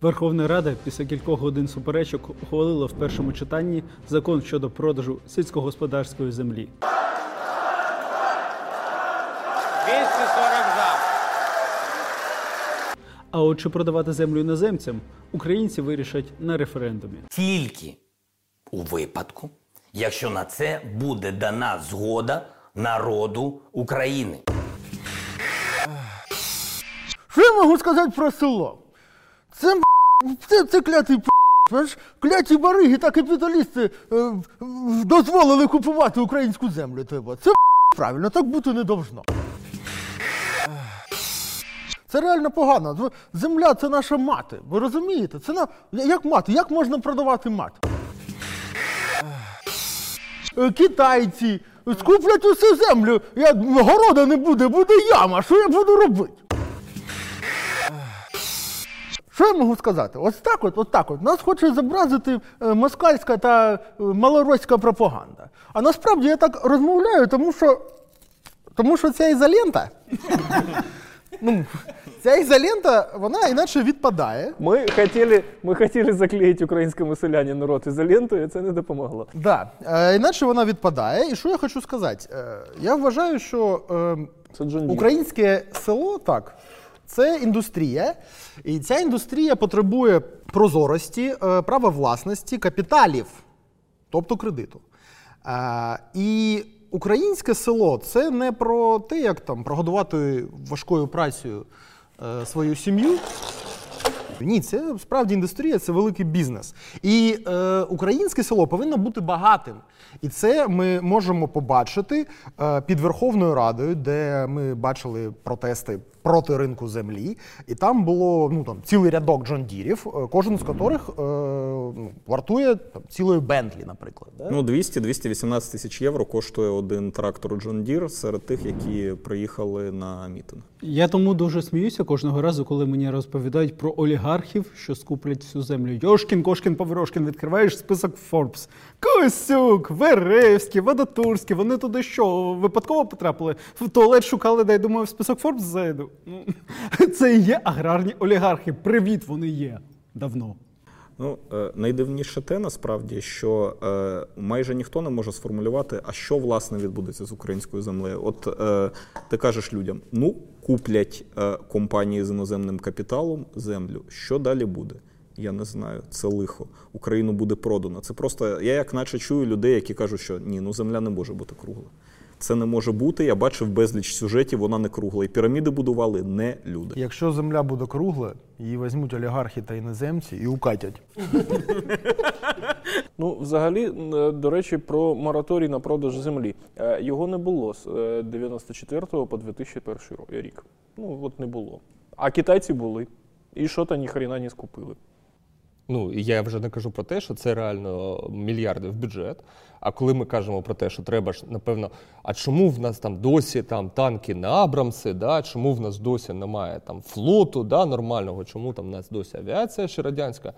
Верховна Рада після кількох годин суперечок ухвалила в першому читанні закон щодо продажу сільськогосподарської землі. 240 за. А от чи продавати землю іноземцям, українці вирішать на референдумі. Тільки у випадку, якщо на це буде дана згода народу України. Що я можу сказати про село? Це це, це клятий п***. Кляті бариги та капіталісти е, дозволили купувати українську землю. Типу. Це правильно, так бути не должно. Це реально погано. Земля це наша мати. Ви розумієте? Це на... як мати? Як можна продавати мати? Е, Китайці скуплять усю землю. Я, города не буде, буде яма. Що я буду робити? Що я можу сказати? Ось так от, от так от. Нас хоче зобразити е, москальська та е, малороська пропаганда. А насправді я так розмовляю, тому що. Тому що ця ізолента. ну, ця ізолента, вона іначе відпадає. Ми хотіли, ми хотіли заклеїти українському селянину рот ізолентою, і це не допомогло. Да. Е, іначе вона відпадає. І що я хочу сказати? Я вважаю, що. Українське село так. Це індустрія, і ця індустрія потребує прозорості, е, права власності, капіталів, тобто кредиту. Е, І українське село це не про те, як там прогодувати важкою працею е, свою сім'ю. Ні, це справді індустрія, це великий бізнес. І е, українське село повинно бути багатим. І це ми можемо побачити е, під Верховною Радою, де ми бачили протести проти ринку землі. І там було ну, там, цілий рядок Джондірів, е, кожен з яких е, ну, вартує там, цілої Бентлі, наприклад. Да? Ну, 200-218 тисяч євро коштує один трактор Deere серед тих, які приїхали на мітинг. Я тому дуже сміюся кожного разу, коли мені розповідають про олігархів, що скуплять всю землю. Йошкін, Кошкін, Паврошкін, відкриваєш список Форбс. Косюк, Веревський, Водотурський. Вони туди що, випадково потрапили? В туалет шукали, дай думаю, в список Форбс зайду. Ну, Це і є аграрні олігархи. Привіт, вони є давно. Ну, е, найдивніше те насправді, що е, майже ніхто не може сформулювати, а що власне відбудеться з українською землею. От е, ти кажеш людям: ну, куплять компанії з іноземним капіталом землю. Що далі буде? Я не знаю, це лихо. Україну буде продано. Це просто я як наче чую людей, які кажуть, що ні, ну земля не може бути кругла. Це не може бути. Я бачив безліч сюжетів, вона не кругла. І піраміди будували не люди. Якщо земля буде кругла, її візьмуть олігархи та іноземці і укатять. Ну, взагалі, до речі, про мораторій на продаж землі. Е, Його не було з е, 94 по 2001 ро- рік. Ну, от не було. А китайці були. І що то ніхрена не скупили. Ну, я вже не кажу про те, що це реально мільярди в бюджет. А коли ми кажемо про те, що треба ж, напевно, а чому в нас там досі там танки на Абрамси, да? чому в нас досі немає там флоту да, нормального, чому там в нас досі авіація ще радянська?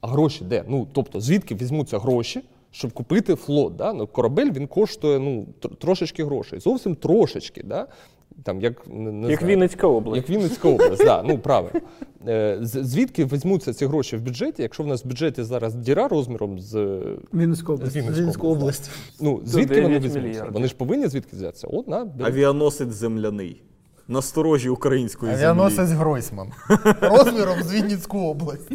А гроші де? Ну, тобто, звідки візьмуться гроші, щоб купити флот? Да? Ну, корабель він коштує ну, тр- трошечки грошей, зовсім трошечки. Да? Там, як не, не Як знаю, Вінницька область. Як Вінницька область, да, ну правильно. Е, Звідки візьмуться ці гроші в бюджеті, якщо в нас в бюджеті зараз діра розміром з Вінницька область. Вінницьку область. Ну, звідки вони візьмуться? мільярдів. Вони ж повинні звідки взятися? От на. Авіаносець земляний. Насторожі української землі. Авіаносець Гройсман. Розміром з Вінницьку область.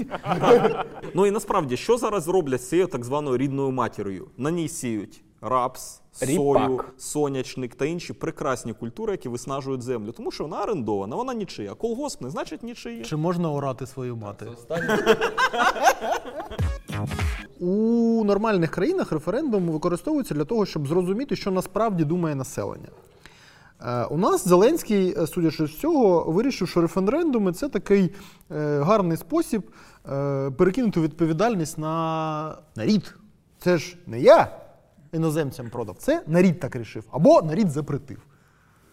Ну і насправді, що зараз роблять з цією так званою рідною матір'ю? На ній сіють рапс, сою, сонячник та інші прекрасні культури, які виснажують землю. Тому що вона орендована, вона нічия. Колгосп не значить нічиє. Чи можна орати свою мати? У нормальних країнах референдум використовується для того, щоб зрозуміти, що насправді думає населення. Е, У нас Зеленський, е, судячи з цього, вирішив, що референдуми це такий е, гарний спосіб перекинути відповідальність на нарід. Це ж не я іноземцям продав, це нарід так рішив. Або нарід запретив,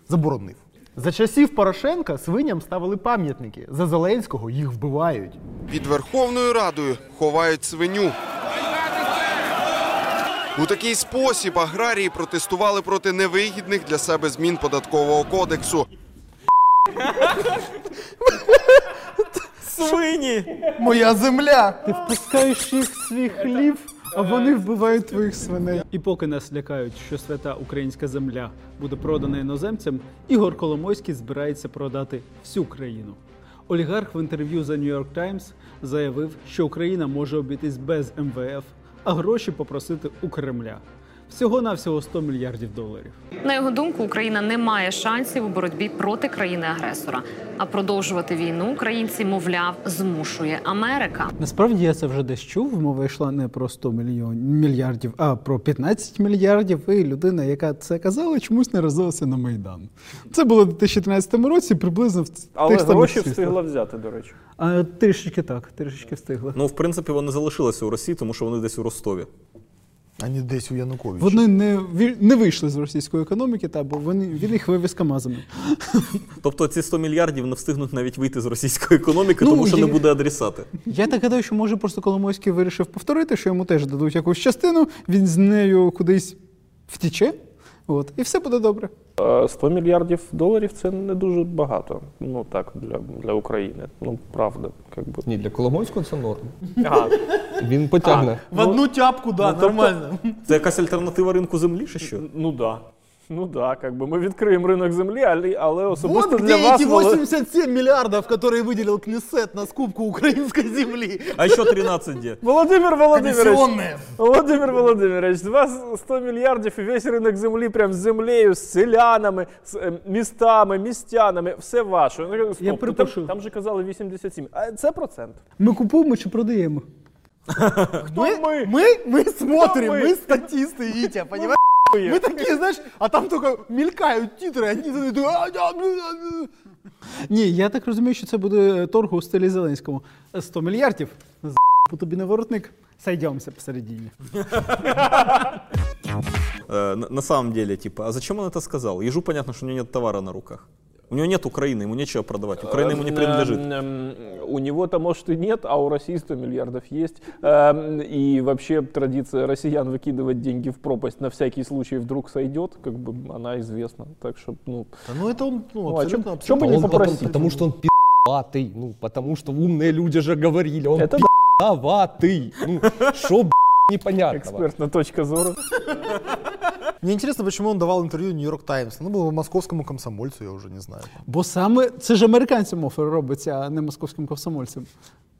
заборонив. За часів Порошенка свиням ставили пам'ятники. За Зеленського їх вбивають. Під Верховною Радою ховають свиню. У такий спосіб аграрії протестували проти невигідних для себе змін податкового кодексу. Свині! Моя земля! Ти впускаєш їх в свій хлів, а вони вбивають твоїх свиней. І поки нас лякають, що свята українська земля буде продана іноземцям, Ігор Коломойський збирається продати всю країну. Олігарх в інтерв'ю за New York Times заявив, що Україна може обійтись без МВФ, а гроші попросити у Кремля. Всього навсього 100 мільярдів доларів. На його думку, Україна не має шансів у боротьбі проти країни-агресора. А продовжувати війну українці, мовляв, змушує Америка. Насправді я це вже десь чув. Мова йшла не про 100 мільйон мільярдів, а про 15 мільярдів. І людина, яка це казала, чомусь не розвилася на Майдан. Це було у 2013 році, приблизно в Але тих гроші встигла взяти, до речі. А трішечки так, трішечки встигла. Ну, в принципі, вони залишилися у Росії, тому що вони десь у Ростові. Ані десь у Януковича. Вони не, не вийшли з російської економіки, та, бо вони, він їх вивіз камазами. Тобто ці 100 мільярдів не встигнуть навіть вийти з російської економіки, Ну, тому що я, не буде адресати. Я так гадаю, що може просто Коломойський вирішив повторити, що йому теж дадуть якусь частину, він з нею кудись втіче, от, і все буде добре. Е, 100 мільярдів доларів це не дуже багато. Ну так, для, для України. Ну, правда. як би. Ні, для Коломойського це норм. Ага. Він потягне. В одну тяпку, да, ну, нормально. Це якась альтернатива ринку землі, чи що? Ну да. Ну да, как би ми відкриємо ринок землі, але, але особисто Вот для где вас эти воно- 87 миллиардов, которые выделил Кнессет на скупку украинской земли. А ще 13 де? Володимир Володимирович, Комиссионные. Володимир Володимирович, у вас 100 мільярдів і весь ринок землі прям з землею, з селянами, з е, містами, містянами, все ваше. Ну, стоп, Я ну, перепрошую. Там, там же казали 87. А це процент. Ми купуємо чи продаємо? Хто ми? Мы, мы смотрим, мы? мы статисты, Витя, понимаешь? Мы такие, знаешь, а там только мелькают титры, одни за другими. А, да, да, да. Ні, я так розумію, що це буде торг у стилі Зеленському. 100 мільярдів. З***у тобі не воротник. Сойдемося посередині. Э, на, на самом деле, типа, а зачем он это сказал? Ежу понятно, что у него нет товара на руках. У него нет Украины, ему нечего продавать. Украина ему не принадлежит. Эм, эм, У него-то, может, и нет, а у России 100 миллиардов есть. И вообще традиция россиян выкидывать деньги в пропасть на всякий случай вдруг сойдет, как бы она известна. Так что, ну, Да Ну это он, ну, Ну, а абсолютно, чё- чё бы абсолютно. не попросить. потом- потому что он пи***ватый. Ну, потому что умные люди же говорили. Он Это пи***ватый. Ну, шо, б***, непонятного. экспертная точка зора. Мне интересно, почему он давал интервью Нью-Йорк Таймс. Ну, был московскому комсомольцю, я уже не знаю. Бо саме це ж американцям офер робиться, а не московським комсомольцям.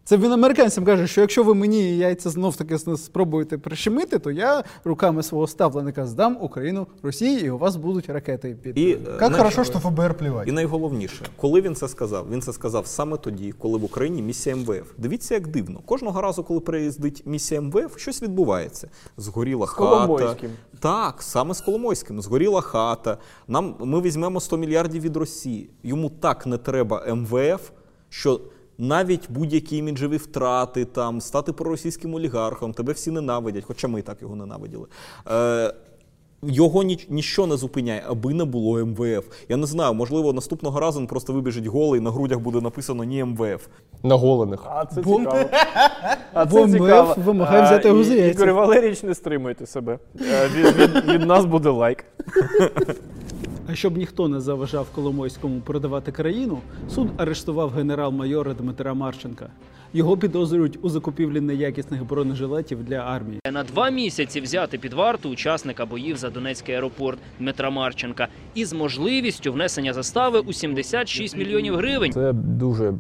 Це він американцям каже, що якщо ви мені яйця знов таки спробуєте прищемити, то я руками свого ставленика здам Україну Росії, і у вас будуть ракети під. І, е, Как най- хорошо, что ФБР плевать. І найголовніше, коли він це сказав, він це сказав саме тоді, коли в Україні місія МВФ. Дивіться, як дивно. Кожного разу, коли приїздить місія МВФ, щось відбувається. Згоріла хата. Коломойським. Так, саме з Коломойським. Згоріла хата. Нам ми візьмемо 100 мільярдів від Росії. Йому так не треба МВФ, що. Навіть будь-які іміджеві втрати, там, стати проросійським олігархом, тебе всі ненавидять, хоча ми так його ненавиділи. Е, його ніч, ніщо не зупиняє, аби не було МВФ. Я не знаю, можливо, наступного разу він просто вибіжить голий, на грудях буде написано ні МВФ. Наголених. А це Бо- цікаво. А Бо це МВФ цікаво. вимагає взяти його за яйця. Ігор Валерійович, не стримуйте себе. Е, Від, від, від нас буде лайк. А щоб ніхто не заважав Коломойському продавати країну, суд арештував генерал-майора Дмитра Марченка. Його підозрюють у закупівлі неякісних бронежилетів для армії. На два місяці взяти під варту учасника боїв за Донецький аеропорт Дмитра Марченка із можливістю внесення застави у 76 мільйонів гривень. Це дуже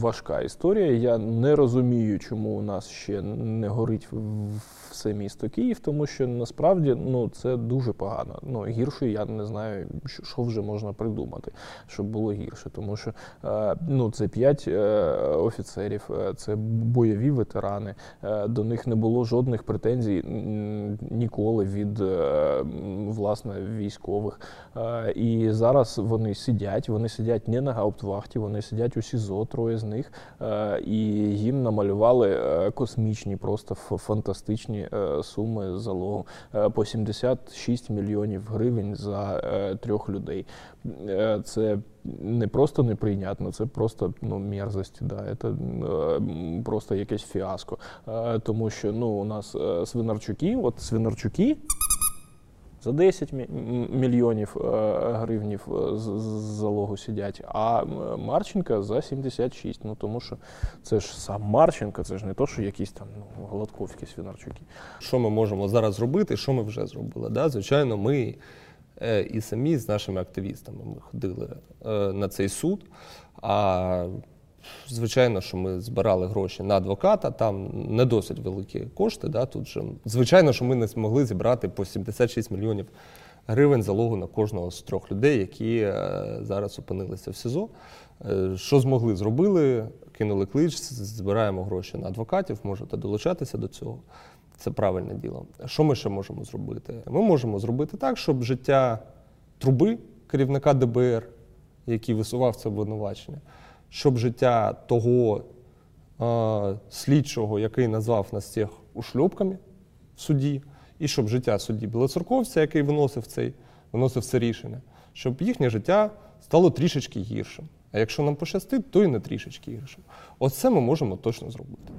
важка історія. Я не розумію, чому у нас ще не горить в- все місто Київ, тому що насправді ну це дуже погано. Ну гірше я не знаю, що, вже можна придумати, щоб було гірше. Тому що е, ну це п'ять е, офіцерів, е, це бойові ветерани. До них не було жодних претензій ніколи від власне військових. І зараз вони сидять, вони сидять не на гауптвахті, вони сидять у СІЗО, троє з них, і їм намалювали космічні, просто фантастичні е, суми залогу Е, по 76 мільйонів гривень за е, трьох людей. Це не просто неприйнятно, це просто ну, мерзость. Да. Це просто якесь фіаско. Тому що ну, у нас свинарчуки, от свинарчуки. За 10 мільйонів е, гривнів е, з, залогу сидять, а Марченка за 76. Ну тому що це ж сам Марченко, це ж не то, що якісь там ну, Гладковські свинарчуки. Що ми можемо зараз зробити, що ми вже зробили? Да? Звичайно, ми е, і самі з нашими активістами ми ходили на цей суд. А звичайно, що ми збирали гроші на адвоката, там не досить великі кошти. Да? Тут же, звичайно, що ми не змогли зібрати по 76 мільйонів гривень залогу на кожного з трьох людей, які е, зараз опинилися в СІЗО. Е, Що змогли, зробили, кинули клич, збираємо гроші на адвокатів, можете долучатися до цього. Це правильне діло. Що ми ще можемо зробити? Ми можемо зробити так, щоб життя труби, керівника ДБР, який висував це обвинувачення, щоб життя того е, слідчого, який назвав нас всіх ушльопками в суді, і щоб життя судді Білоцерковця, який виносив, цей, виносив це рішення, щоб їхнє життя стало трішечки гіршим. А якщо нам пощастить, то і не трішечки гіршим. Оце ми можемо точно зробити.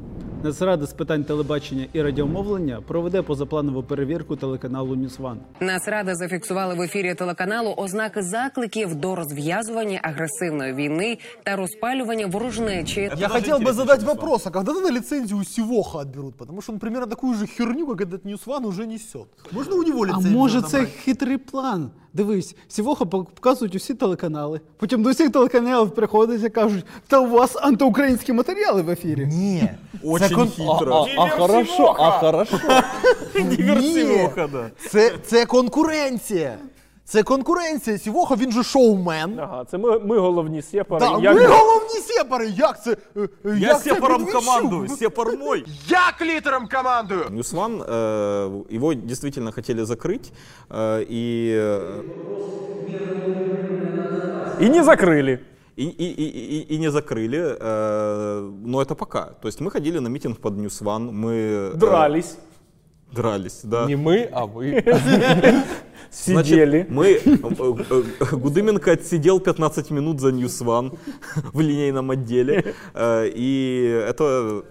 Нацрада з питань телебачення і радіомовлення проведе позапланову перевірку телеканалу Ньюсван. Нацрада зафіксувала в ефірі телеканалу ознаки закликів до розв'язування агресивної війни та розпалювання ворожнечі. Я хотел бы задать вопрос, а когда тогда лицензию у Сивоха отберут? Потому что он примерно такую же херню, как этот Ньюсван, уже несет. Можно у него А лицензию може це хитрий план? Дивись, Сівоха показують усі телеканали. Потім до всіх телеканалів приходять і кажуть, та у вас антиукраїнські матеріали в ефірі. Ні. Очень кон- хитро. А, а хорошо, а хорошо. Ні. да. Це, це конкуренція. Це конкуренція. Сівоха, він же шоумен. Ага, це ми, ми головні сепари. Да, Як ви же- головні сепари. Як це? е, е, Я як це сепаром Медведчук? командую, сепар мой. Як лідером командую? Ньюсван, э, его действительно хотели закрыть, э, и, э, І не закрили. и, и, и, и- и не закрыли, э, но это пока. То есть мы ходили на митинг под Ньюсван, мы... э, Дрались, дрались, да. Не ми, а ви. Значит, сидели. мы... э, э, Гудыменко отсидел 15 минут за Ньюсван в линейном отделе, э, и это...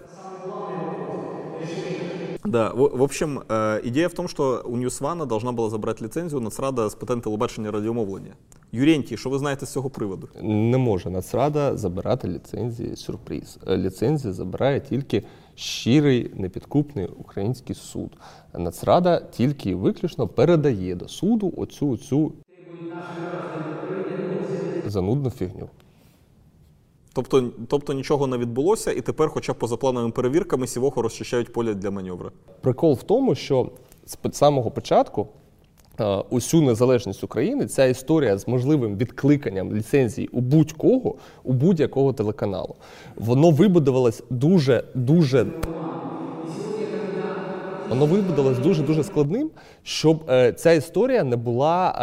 Да, в, в общем, э, идея в том, что у Ньюсвана должна була забрати ліцензію Нацрада з питань телебачення радіомовлення. Юрєнтій, що ви знаєте з цього приводу? Не може Нацрада забирати ліцензії сюрприз. Е, Ліцензії забирає тільки щирий непідкупний український суд. Нацрада тільки і виключно передає до суду оцю оцю занудну фігню. Тобто, тобто нічого не відбулося, і тепер, хоча б позаплановими перевірками, сівоху розчищають поле для маневру. Прикол в тому, що з самого початку усю незалежність України ця історія з можливим відкликанням ліцензії у будь-кого, у будь-якого телеканалу, воно вибудувалось дуже дуже. Воно вибудувалось дуже дуже складним, щоб е, ця історія не була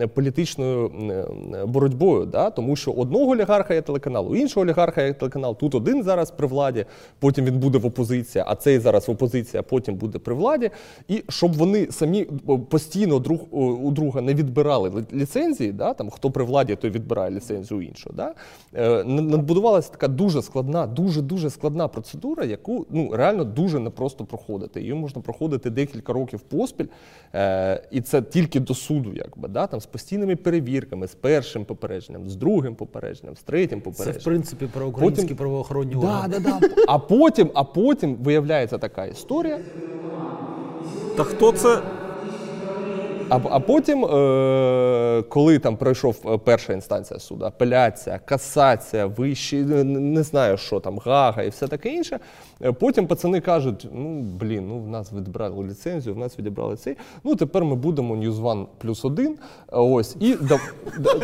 е, політичною е, боротьбою. Да? Тому що одного олігарха є телеканал, у іншого олігарха є телеканал. Тут один зараз при владі, потім він буде в опозиції, а цей зараз в опозиції, а потім буде при владі. І щоб вони самі постійно друг у- друга не відбирали ліцензії, да? там хто при владі, той відбирає ліцензію у іншого. Да? Надбудувалася така дуже складна, дуже дуже складна процедура, яку ну реально дуже непросто проходити. Її можна проходити декілька років поспіль, е, і це тільки до суду, якби да? там з постійними перевірками, з першим попередженням, з другим попередженням, з третім Це, в принципі, про українські Потім- правоохоронні Да, органи. да, да. А потім, а потім виявляється така історія. Та хто це? А, а потім, е, коли там пройшов е, перша інстанція суду, апеляція, касація, вищий, не, не знаю, що там, Гага і все таке інше. е, Потім пацани кажуть: ну блін, ну в нас відібрали ліцензію, в нас відібрали цей. Ну тепер ми будемо News One плюс один. е, Ось і да,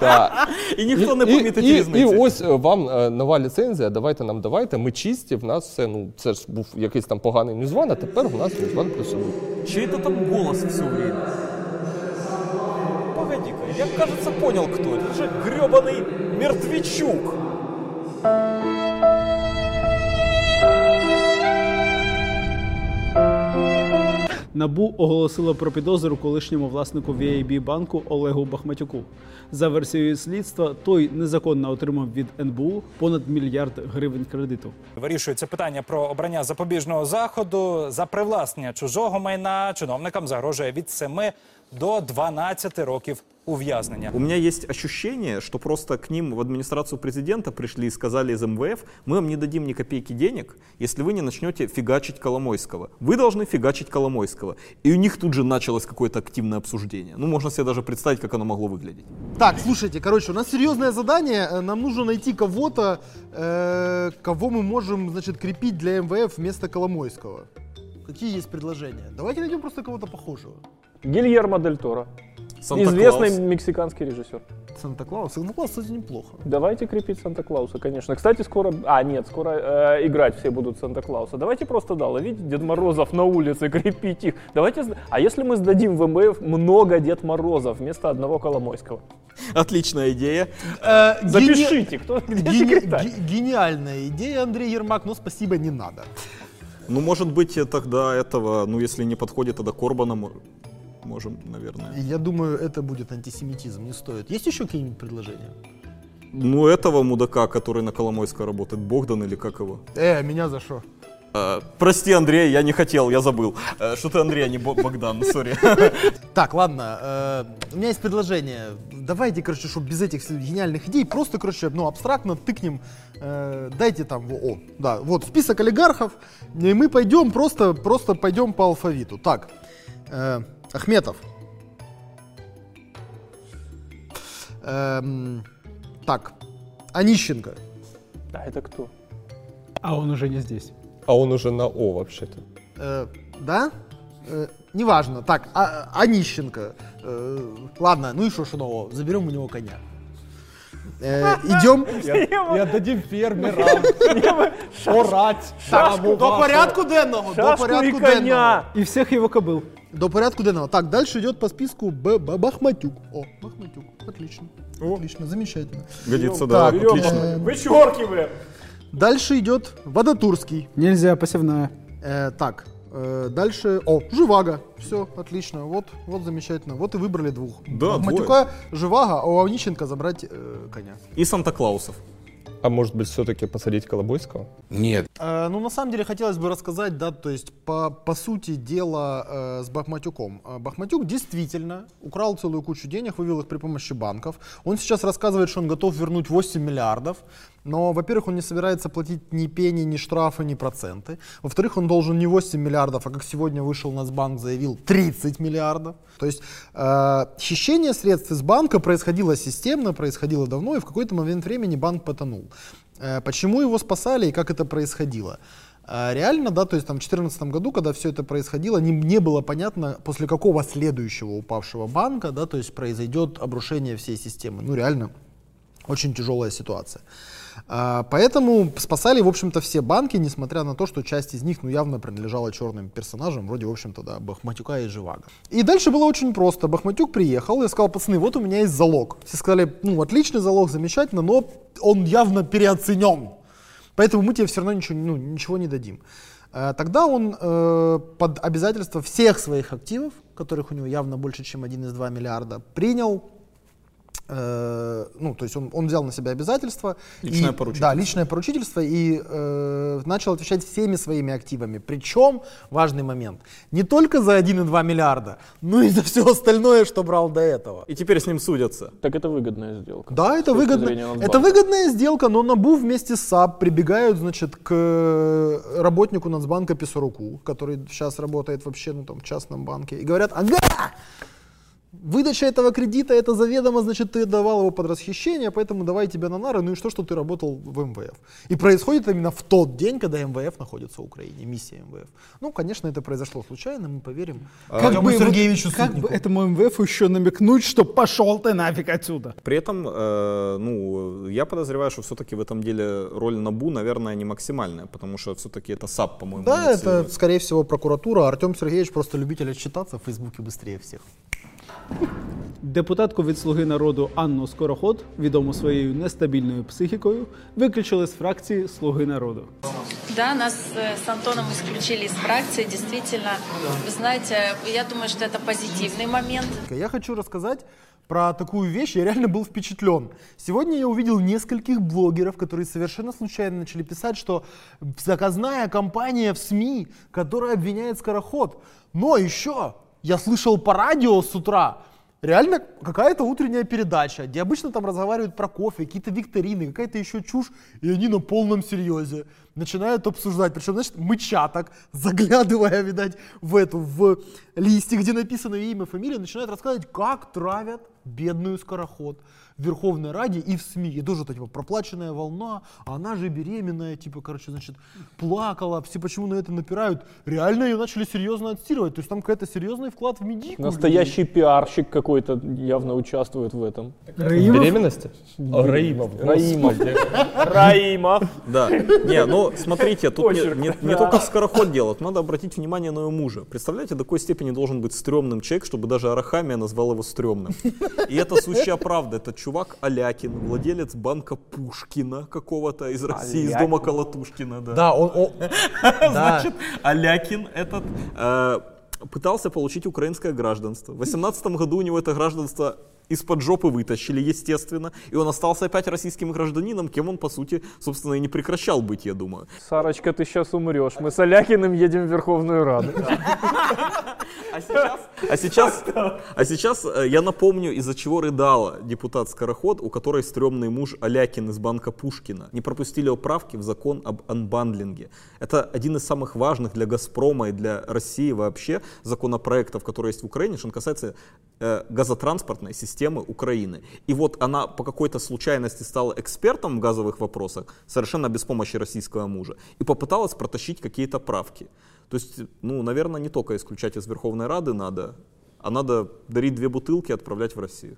да. І ніхто не помітить різниці. І ось е, вам е, нова ліцензія, давайте нам давайте. Ми чисті, в нас все. Ну це ж був якийсь там поганий News One, а тепер в нас News One плюс один. Чей это там голос все время? Погоди-ка, я, кажется, понял, кто. Это Это же гребаный мертвечук. Набу оголосило про підозру колишньому власнику vib банку Олегу Бахматюку. За версією слідства, той незаконно отримав від НБУ понад мільярд гривень кредиту. Вирішується питання про обрання запобіжного заходу за привласнення чужого майна. Чиновникам загрожує від 7 до 12 років ув'язнення. У меня есть ощущение, что просто к ним в администрацию президента пришли и сказали из МВФ, мы вам не дадим ни копейки денег, если вы не начнете фигачить Коломойского. Вы должны фигачить Коломойского. И у них тут же началось какое-то активное обсуждение. Ну, можно себе даже представить, как оно могло выглядеть. Так, слушайте, короче, у нас серьезное задание. Э, Нам нужно найти кого-то, э, кого мы можем, значит, крепить для МВФ вместо Коломойского. Какие есть предложения? Давайте найдем просто кого-то похожего. Гильермо Дель Торо. Санта-Клаус. Известный мексиканский режиссер. Санта-Клаус. Санта-Клаус, кстати, неплохо. Давайте крепить Санта-Клауса, конечно. Кстати, скоро... А, нет, скоро э, играть все будут Санта-Клауса. Давайте просто, да, ловить Дед Морозов на улице, крепить их. Давайте... А если мы сдадим в МВФ много Дед Морозов вместо одного Коломойского? Отличная идея. Э, Запишите, кто где гени- секретарь? ге- Гениальная идея, Андрей Ермак, но спасибо, не надо. Ну, может быть, э, тогда этого, ну, если не подходит, тогда Корбана можем, наверное. Я думаю, это будет антисемитизм, не стоит. Есть еще какие-нибудь предложения? Ну, этого мудака, который на Коломойской работает, Богдан или как его? Э, меня за что? Э, прости, Андрей, я не хотел, я забыл. Э, что ты, Андрей, а не Бо- Богдан, сори. Так, ладно, э, у меня есть предложение. Давайте, короче, чтобы без этих гениальных идей, просто, короче, ну, абстрактно тыкнем, э, дайте там, о, да, вот список олигархов, и мы пойдем просто, просто пойдем по алфавиту. Так, э, Ахметов. Эм, так, Онищенко. А это кто? А он уже не здесь. А он уже на О вообще-то. Э, да? Э, неважно. Так, а, Онищенко. Э, ладно, ну и нового? Заберем у него коня. Э, идем. І отдадим фермерам. Орать. Так, до порядку денного. До Шашку порядку и коня. денного. І всіх його кобил. До порядку денного. Так, дальше идет по списку Б, Б- Бахматюк. О, Бахматюк. Отлично. Отлично, замечательно. Годится, да, Так, отлично. э, Вычеркиваем. Дальше идет Водотурский. Нельзя, посівна. Э, так, э, дальше... О, Живаго. Все, отлично. Вот, вот замечательно. Вот и выбрали двух. Да, Бахматюка, Живаго, а у Онищенко забрать э, коня. И Санта-Клаусов. А может быть, все-таки посадить Колобойского? Нет. Э, ну, на самом деле, хотелось бы рассказать, да, то есть, по, по сути дела э, с Бахматюком. Э, Бахматюк действительно украл целую кучу денег, вывел их при помощи банков. Он сейчас рассказывает, что он готов вернуть 8 миллиардов. Но, во-первых, он не собирается платить ни пени, ни штрафы, ни проценты. Во-вторых, он должен не 8 миллиардов, а как сегодня вышел Нацбанк, заявил 30 миллиардов. То есть э, хищение средств из банка происходило системно, происходило давно, и в какой-то момент времени банк потонул. Э, почему его спасали и как это происходило? Э, Реально, да, то есть там в 2014 году, когда все это происходило, не, не было понятно, после какого следующего упавшего банка, да, то есть произойдет обрушение всей системы. Ну, реально, очень тяжелая ситуация. А, Поэтому спасали, в общем-то, все банки, несмотря на то, что часть из них, ну, явно принадлежала черным персонажам, вроде, в общем-то, да, Бахматюка и Живаго. И дальше было очень просто. Бахматюк приехал и сказал, пацаны, вот у меня есть залог. Все сказали, ну, отличный залог, замечательно, но он явно переоценен. Поэтому мы тебе все равно ничего, ну, ничего не дадим. Э, Тогда он э, под обязательство всех своих активов, которых у него явно больше, чем 1,2 миллиарда, принял э, ну, то есть он, он взял на себя обязательства. Личное и- поручительство. Да, личное поручительство и э, начал отвечать всеми своими активами. Причем, важный момент, не только за 1,2 миллиарда, но и за все остальное, что брал до этого. И теперь с ним судятся. Так это выгодная сделка. Да, это выгодно. Это выгодная сделка, но НАБУ вместе с САП прибегают, значит, к э, работнику Нацбанка Писаруку, который сейчас работает вообще ну, там, в частном банке, и говорят, ага, выдача этого кредита, это заведомо, значит, ты давал его под расхищение, поэтому давай тебя на нары, ну и что, что ты работал в МВФ. И происходит именно в тот день, когда МВФ находится в Украине, миссия МВФ. Ну, конечно, это произошло случайно, мы поверим Артему бы, вот Сергеевичу как бы этому МВФ еще намекнуть, что пошел ты нафиг отсюда? При этом, э, ну, я подозреваю, что все-таки в этом деле роль НАБУ, наверное, не максимальная, потому что все-таки это САП, по-моему. Да, это, скорее всего, прокуратура. Артем Сергеевич просто любитель отчитаться в Фейсбуке быстрее всех. Депутатку від Слуги народу Анну Скороход, відому своєю нестабільною психікою, виключили з фракції Слуги народу. Да, нас э, с Антоном исключили из фракции. Действительно, вы знаете, я думаю, что это позитивный момент. Я хочу рассказать про такую вещь. Я реально был впечатлен. Сегодня я увидел нескольких блогеров, которые совершенно случайно начали писать, что заказная компания в СМИ, которая обвиняет Скороход. Но еще я слышал по радио с утра, реально какая-то утренняя передача, где обычно там разговаривают про кофе, какие-то викторины, какая-то еще чушь, и они на полном серьезе начинают обсуждать. Причем, значит, мыча так, заглядывая, видать, в эту, в листик, где написано имя, фамилия, начинают рассказывать, как травят бедную скороход в Верховной Раде и в СМИ. И тоже, типа, проплаченная волна, а она же беременная, типа, короче, значит, плакала, все почему на это напирают. Реально ее начали серьезно отстирывать. То есть там какой-то серьезный вклад в медику. Настоящий пиарщик какой-то явно участвует в этом. Раимов? Беременности? О, Раимов. Раимов. Раимов. Да. Не, ну смотрите, тут не, только скороход делать, надо обратить внимание на ее мужа. Представляете, до какой степени должен быть стрёмным человек, чтобы даже Арахамия назвал его стрёмным. И это сущая правда. Это чувак Алякин, владелец банка Пушкина какого-то из России, из дома Алякин. Колотушкина. Да, Да, он... он- да. Значит, Алякин этот э, пытался получить украинское гражданство. В 18 году у него это гражданство из-под жопы вытащили, естественно, и он остался опять российским гражданином, кем он, по сути, собственно, и не прекращал быть, я думаю. Сарочка, ты сейчас умрешь. Мы с Алякиным едем в Верховную Раду. А сейчас, а сейчас э, я напомню, из-за чего рыдала депутат Скороход, у которой стрёмный муж Алякин из банка Пушкина. Не пропустили оправки в закон об анбандлинге. Это один из самых важных для Газпрома и для России вообще законопроектов, которые есть в Украине, что он касается э, газотранспортной системы Украины. И вот она по какой-то случайности стала экспертом в газовых вопросах, совершенно без помощи российского мужа, и попыталась протащить какие-то правки. То есть, ну, наверное, не только исключать из Верховной Рады надо, а надо дарить две бутылки и отправлять в Россию.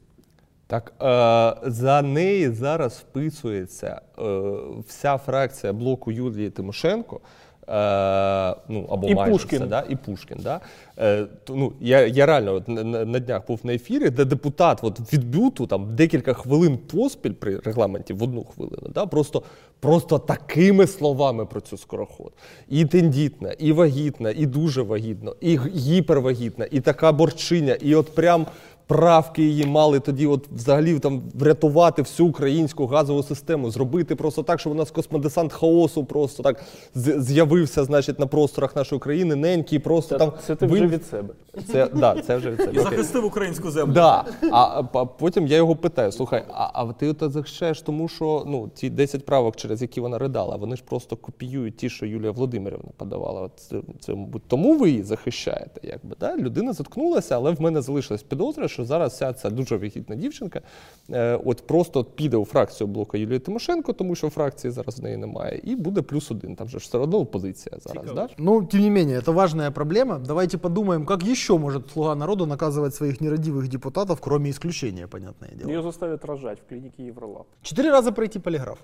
Так е, за неї зараз вписується е, вся фракція блоку Юлії Тимошенко. Е, ну, або І майже Пушкін. Все, да? І Пушкін. Да? Е, то, ну, я, я реально от, на, на- на днях був на ефірі, де депутат от, від бюту там, декілька хвилин поспіль при регламенті в одну хвилину, да? просто, просто такими словами про цю скороход. І тендітна, і вагітна, і дуже вагітна, і гіпервагітна, і така борчиня, і от прям правки її мали тоді, от взагалі там врятувати всю українську газову систему, зробити просто так, щоб у нас космодесант хаосу просто так з'явився, значить, на просторах нашої країни, ненький, просто там Це ти вже вин- від себе. Це да, це вже від себе. І Окей. захистив українську землю. Да. А, а потім я його питаю: слухай, а, а ти от захищаєш, тому що ну ті 10 правок, через які вона ридала, вони ж просто копіюють ті, що Юлія Володимирівна подавала. От це, це мабуть, тому ви її захищаєте. Якби да? людина заткнулася, але в мене залишилась підозра, що зараз вся ця дуже вигідна дівчинка, е, от просто от піде у фракцію блоку Юлії Тимошенко, тому що фракції зараз в неї немає, і буде плюс один. Там же ж все одно опозиція зараз. Да? Ну, тем не менее, это важная проблема. Давайте подумаем, как еще может слуга народа наказывать своих нерадивых депутатов, кроме исключения, понятное дело. Ее заставят рожать в клинике Евролаб. Четыре раза пройти полиграф.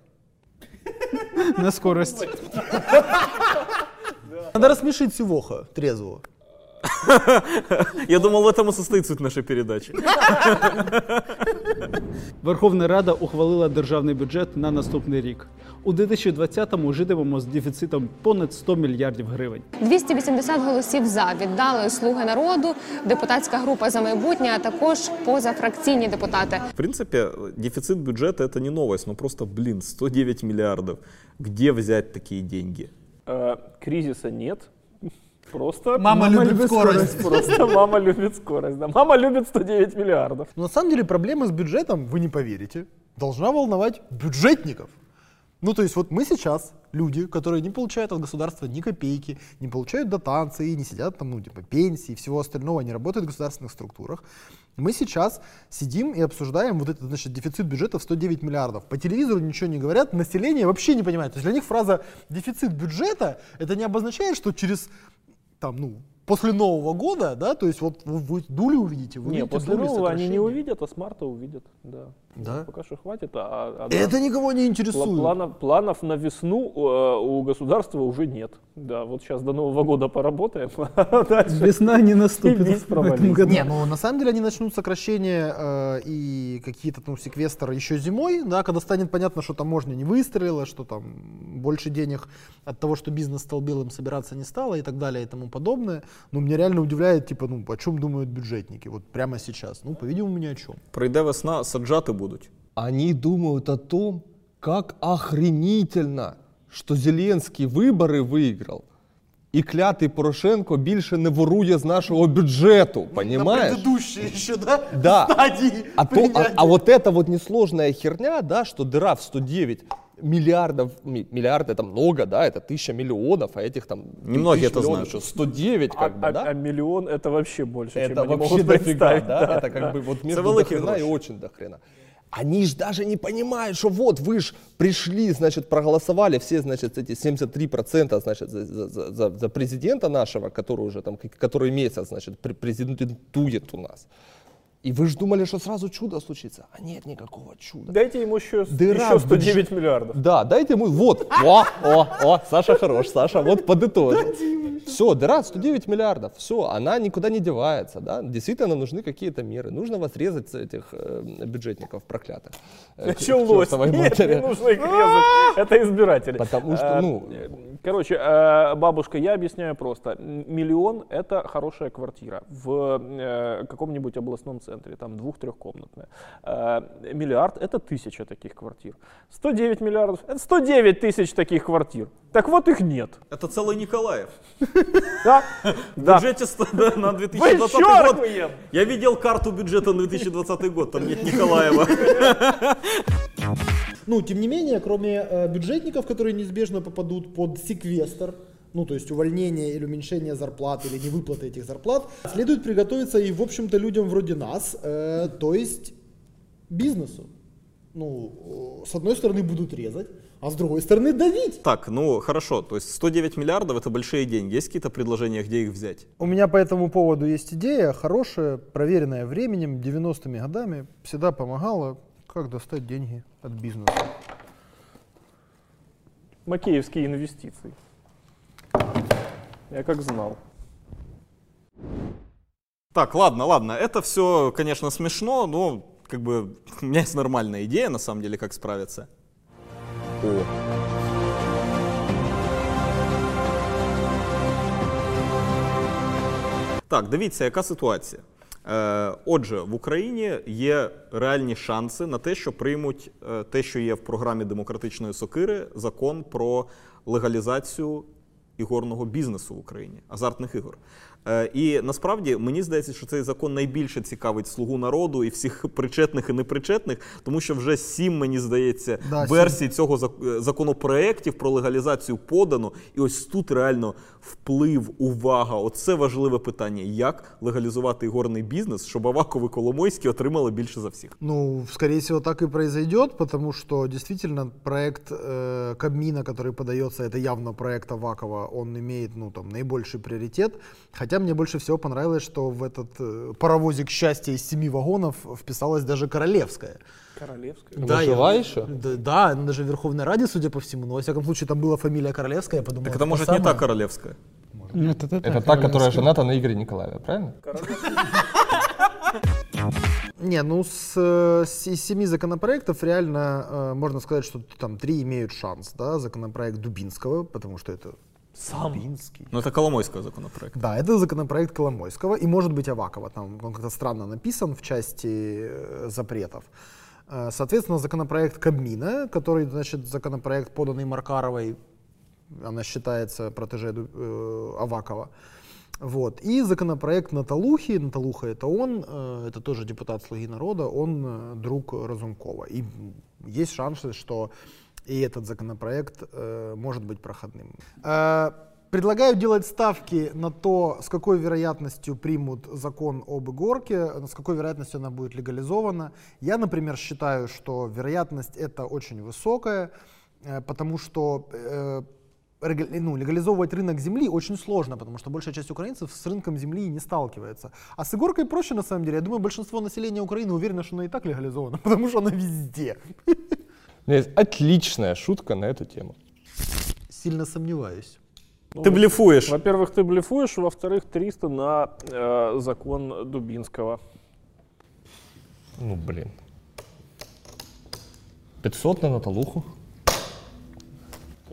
На скорость. Надо рассмешить Сивоха, трезвого. Я думал, в этом и состоит суть нашей передачи. Верховна Рада ухвалила державний бюджет на наступний рік. У 2020-му житимемо з дефіцитом понад 100 мільярдів гривень. 280 голосів за віддали слуги народу, депутатська група за майбутнє, а також позафракційні депутати. В принципе, дефицит бюджета это не новость, но просто, блин, 109 миллиардов. Где взять такие деньги? Э, кризиса нет. Просто Мама любит скорость. Просто мама любит скорость. Да. Мама любит 109 миллиардов. Но на самом деле проблема с бюджетом, вы не поверите, должна волновать бюджетников. Ну, то есть вот мы сейчас, люди, которые не получают от государства ни копейки, не получают дотации, не сидят там, ну, типа, пенсии и всего остального, не работают в государственных структурах, мы сейчас сидим и обсуждаем вот этот, значит, дефицит бюджета в 109 миллиардов. По телевизору ничего не говорят, население вообще не понимает. То есть для них фраза «дефицит бюджета» это не обозначает, что через, там, ну, после Нового года, да, то есть вот вы, вы дули увидите, вы Не, увидите после дули нового они не сокращения. увидят, а с марта увидят. Да. Да? Пока что хватит. А, а- Это никого не интересует. Пла- Планов, планов на весну э, у государства уже нет. Да, вот сейчас до Нового года поработаем. а Весна не наступит Фигись в этом провались. году. Не, ну на самом деле они начнут сокращение э, и какие-то ну, секвестры еще зимой, да, когда станет понятно, что таможня не выстрелила, что там больше денег от того, что бизнес стал белым, собираться не стало и так далее и тому подобное. Но меня реально удивляет, типа, ну, о чем думают бюджетники вот прямо сейчас. Ну, по-видимому, ни о чем. Пройде весна, саджати будуть. Они думают о том, как охренительно, что Зеленский выборы выиграл. І клятий Порошенко більше не ворує з нашого бюджету, На понимаешь? предыдущей еще, да? Да. Стадии А, то, а, принятия. а вот эта вот несложная херня, да, что дыра в 109 миллиардов, ми- миллиарды это много, да, это тысяча миллионов, а этих там Немногие тысяч это миллионов, знают. что 109 как а, бы, да? а миллион это вообще больше, чем Это они вообще могут дофига, представить. да? Это как бы вот между великие дохрена и гроши. очень дохрена. Они же даже не понимают, что вот вы ж пришли, значит, проголосовали все, значит, эти 73%, значит, за, за- за- за президента нашего, который уже там, который месяц, значит, пр- президентует у нас. И вы же думали, что сразу чудо случится. А нет никакого чуда. Дайте ему еще, Дыра еще в 109 бюджет- миллиардов. Да, дайте ему, вот, о, о, о, Саша хорош, Саша, вот подытожил. Все, дыра 109 миллиардов, все, она никуда не девается, да, действительно нужны какие-то меры, нужно вас резать с этих э, бюджетников проклятых. Э, к Началось. чертовой Нет, не нужно их резать. Это избиратели. Потому что, Э, ну, Короче, э, бабушка, я объясняю просто. Миллион – это хорошая квартира в э, каком-нибудь областном центре, там двух-трехкомнатная. Э, Миллиард – это тысяча таких квартир. 109 миллиардов – это 109 тысяч таких квартир. Так вот их нет. Это целый Николаев. Да? В Да. бюджете на 2020 год. Я видел карту бюджета на 2020 год, там нет Николаева. Ну, тем не менее, кроме э, бюджетников, которые неизбежно попадут под секвестр, ну, то есть увольнение или уменьшение зарплат или невыплаты этих зарплат, следует приготовиться и, в общем-то, людям вроде нас, э, то есть бизнесу. Ну, э, с одной стороны будут резать, а с другой стороны давить. Так, ну хорошо, то есть 109 миллиардов это большие деньги. Есть какие-то предложения, где их взять? У меня по этому поводу есть идея, хорошая, проверенная временем, 90-ми годами, всегда помогала, как достать деньги от бизнеса. Макеевские инвестиции. Я как знал. Так, ладно, ладно, это все, конечно, смешно, но как бы у меня есть нормальная идея, на самом деле, как справиться. О. Так, дивіться, яка ситуація. Е, отже, в Україні є реальні шанси на те, що приймуть е, те, що є в програмі демократичної сокири, закон про легалізацію ігорного бізнесу в Україні, азартних ігор. Е, і насправді мені здається, що цей закон найбільше цікавить слугу народу і всіх причетних і непричетних, тому що вже сім, мені здається, Да, сім. версій цього зак- е, законопроєктів про легалізацію подано. І ось тут реально вплив, увага. Оце важливе питання: як легалізувати ігорний бізнес, щоб Аваков і Коломойський отримали більше за всіх. Ну, скорее всего, так и произойдет, потому что действительно проект э, Кабмина, который подается, это явно проект Авакова, Он имеет ну, там, наибольший приоритет. Хотя мне больше всего понравилось, что в этот э, паровозик счастья из семи вагонов вписалась даже Королевская. Королевская. Она жива я- еще? Да, да, она даже в Верховной Раде, судя по всему. Но, во всяком случае, там была фамилия Королевская, я подумал, Так это это может не самая. та королевская. Нет, это, Это та, которая жената на Игоре Николаеве, правильно? Не, ну с, э, с- из семи законопроектов реально э, можно сказать, что там три имеют шанс. Да? Законопроект Дубинского, потому что это Сам. Дубинский. Ну, это Коломойського законопроект. Да, это законопроект Коломойского и может быть Авакова. Там он как-то странно написан в части э, запретов. Э, Соответственно, законопроект Кабмина, который, значит, законопроект, поданный Маркаровой, она считается протеже э, Авакова. Вот. И законопроект Наталухи, Наталуха это он, э, это тоже депутат «Слуги народа», он э, друг Разумкова. И есть шансы, что и этот законопроект э, может быть проходным. Э, Предлагаю делать ставки на то, с какой вероятностью примут закон об игорке, с какой вероятностью она будет легализована. Я, например, считаю, что вероятность это очень высокая, э, потому что э, ну, легализовывать рынок земли очень сложно, потому что большая часть украинцев с рынком земли не сталкивается. А с игоркой проще на самом деле. Я думаю, большинство населения Украины уверено, что она и так легализована, потому что она везде. У меня есть отличная шутка на эту тему. Сильно сомневаюсь. Ну, Ты блефуешь. Во-первых, ты блефуешь, во-вторых, 300 на э, закон Дубинского. Ну, блин. 500 на Наталуху.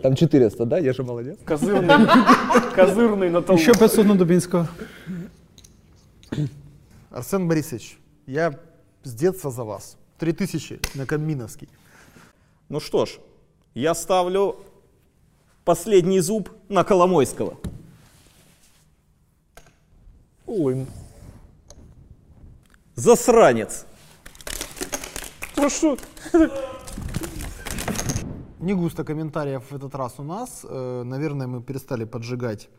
Там 400, да? Я же молодец. Козырный, козырный на толу. Еще 500 на Дубинского. Арсен Борисович, я с детства за вас. 3000 на Кабминовский. Ну что ж, я ставлю последний зуб на Коломойского. Ой. Засранец. Прошу. что? Не густо комментариев в этот раз у нас. Э, наверное, мы перестали поджигать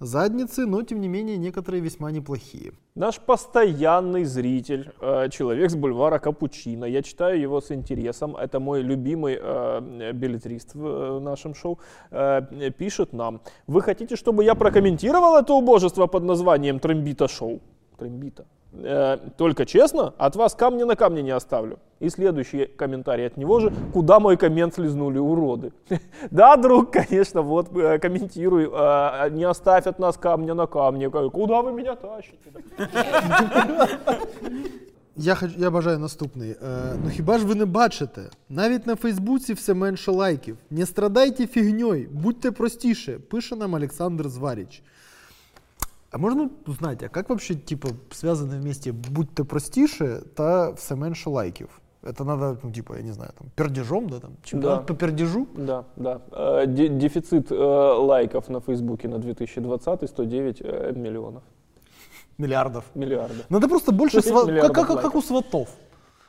задницы, но тем не менее некоторые весьма неплохие. Наш постоянный зритель, э, человек с бульвара Капучино. Я читаю его с интересом. Это мой любимый э, билетрист в э, нашем шоу. Э, пишет нам: Вы хотите, чтобы я прокомментировал это убожество под названием Трембита шоу? Трембита Э, только честно, от вас камня на камне не оставлю. И следующий комментарий от него же. Куда мой коммент слезнули, уроды? Да, друг, конечно, вот э, комментируй. э, Не оставь от нас камня на камне. Куда вы меня тащите? Я, хоч- я бажаю наступний. Е, ну хіба ж ви не бачите? Навіть на Фейсбуці все менше лайків. Не страдайте фігньою, будьте простіше, пише нам Олександр Зваріч. А можна узнать, а как вообще, типа, связаны вместе «будьте простіше» та «все менше лайків»? Это надо, ну, типа, я не знаю, там, пердежом, да, там, чемпионат Да. по пердежу? Да, да. Э, де- Дефицит э, лайков на Фейсбуке на 2020 109 э, миллионов. Миллиардов. Миллиардов. Надо просто больше, 109 сва- как, как, как у сватов.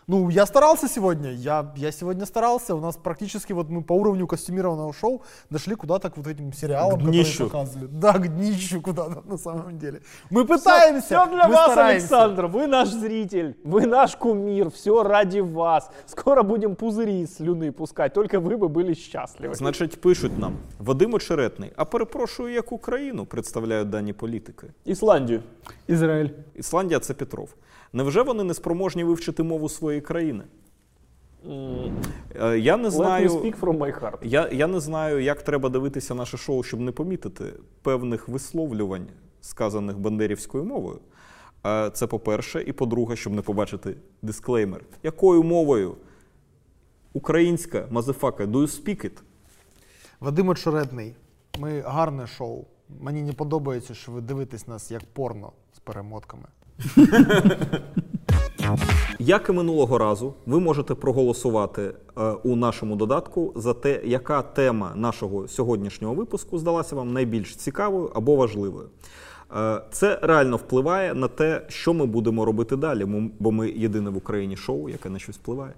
Ну, я старался сегодня, я, я сегодня старался. У нас практически вот мы по уровню костюмированного шоу дошли куда-то к вот этим сериалам, К днищу. которые показывали. Да, к днищу куда-то на самом деле. Мы пытаемся. Все для мы вас, стараемся. Александр. Вы наш зритель, вы наш кумир, все ради вас. Скоро будем пузыри из слюны пускать, только вы бы были счастливы. Значить, пишуть нам Вадим Очеретний. А перепрошую, яку країну представляють дані політики? Ісландію. Ізраїль. Ісландія це Петров. Невже вони не спроможні вивчити мову своєї країни? Е, Я не Let знаю. me speak from my heart. Я, я не знаю, як треба дивитися наше шоу, щоб не помітити певних висловлювань, сказаних бандерівською мовою. Е, Це по-перше, і по-друге, щоб не побачити дисклеймер. Якою мовою? Українська, мазефака, do you speak it? Вадим Очеретний, ми гарне шоу. Мені не подобається, що ви дивитесь нас як порно з перемотками. Як і минулого разу, ви можете проголосувати е, у нашому додатку за те, яка тема нашого сьогоднішнього випуску здалася вам найбільш цікавою або важливою. Е, це реально впливає на те, що ми будемо робити далі, бо ми єдине в Україні шоу, яке на щось впливає.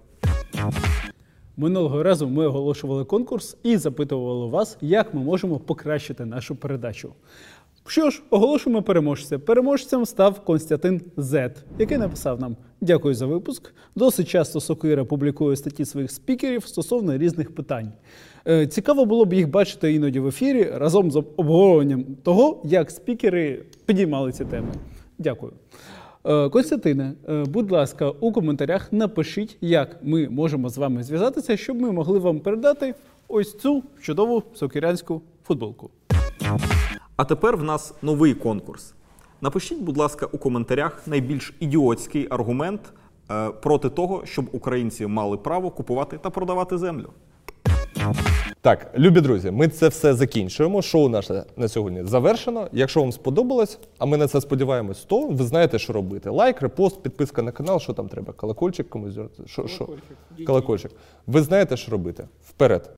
Минулого разу ми оголошували конкурс і запитували вас, як ми можемо покращити нашу передачу. Що ж, оголошуємо переможця. Переможцем став Константин Зет, який написав нам: Дякую за випуск. Досить часто Сокира публікує статті своїх спікерів стосовно різних питань. Е, Цікаво було б їх бачити іноді в ефірі разом з обговоренням того, як спікери підіймали ці теми. Дякую. Е, Константине, е, будь ласка, у коментарях напишіть, як ми можемо з вами зв'язатися, щоб ми могли вам передати ось цю чудову сокирянську футболку. А тепер в нас новий конкурс. Напишіть, будь ласка, у коментарях найбільш ідіотський аргумент е, проти того, щоб українці мали право купувати та продавати землю. Так, любі друзі, ми це все закінчуємо. Шоу наше на сьогодні завершено. Якщо вам сподобалось, а ми на це сподіваємось, то ви знаєте, що робити. Лайк, репост, підписка на канал, що там треба? Колокольчик комусь зробити? Що, що? Колокольчик. Ви знаєте, що робити. Вперед.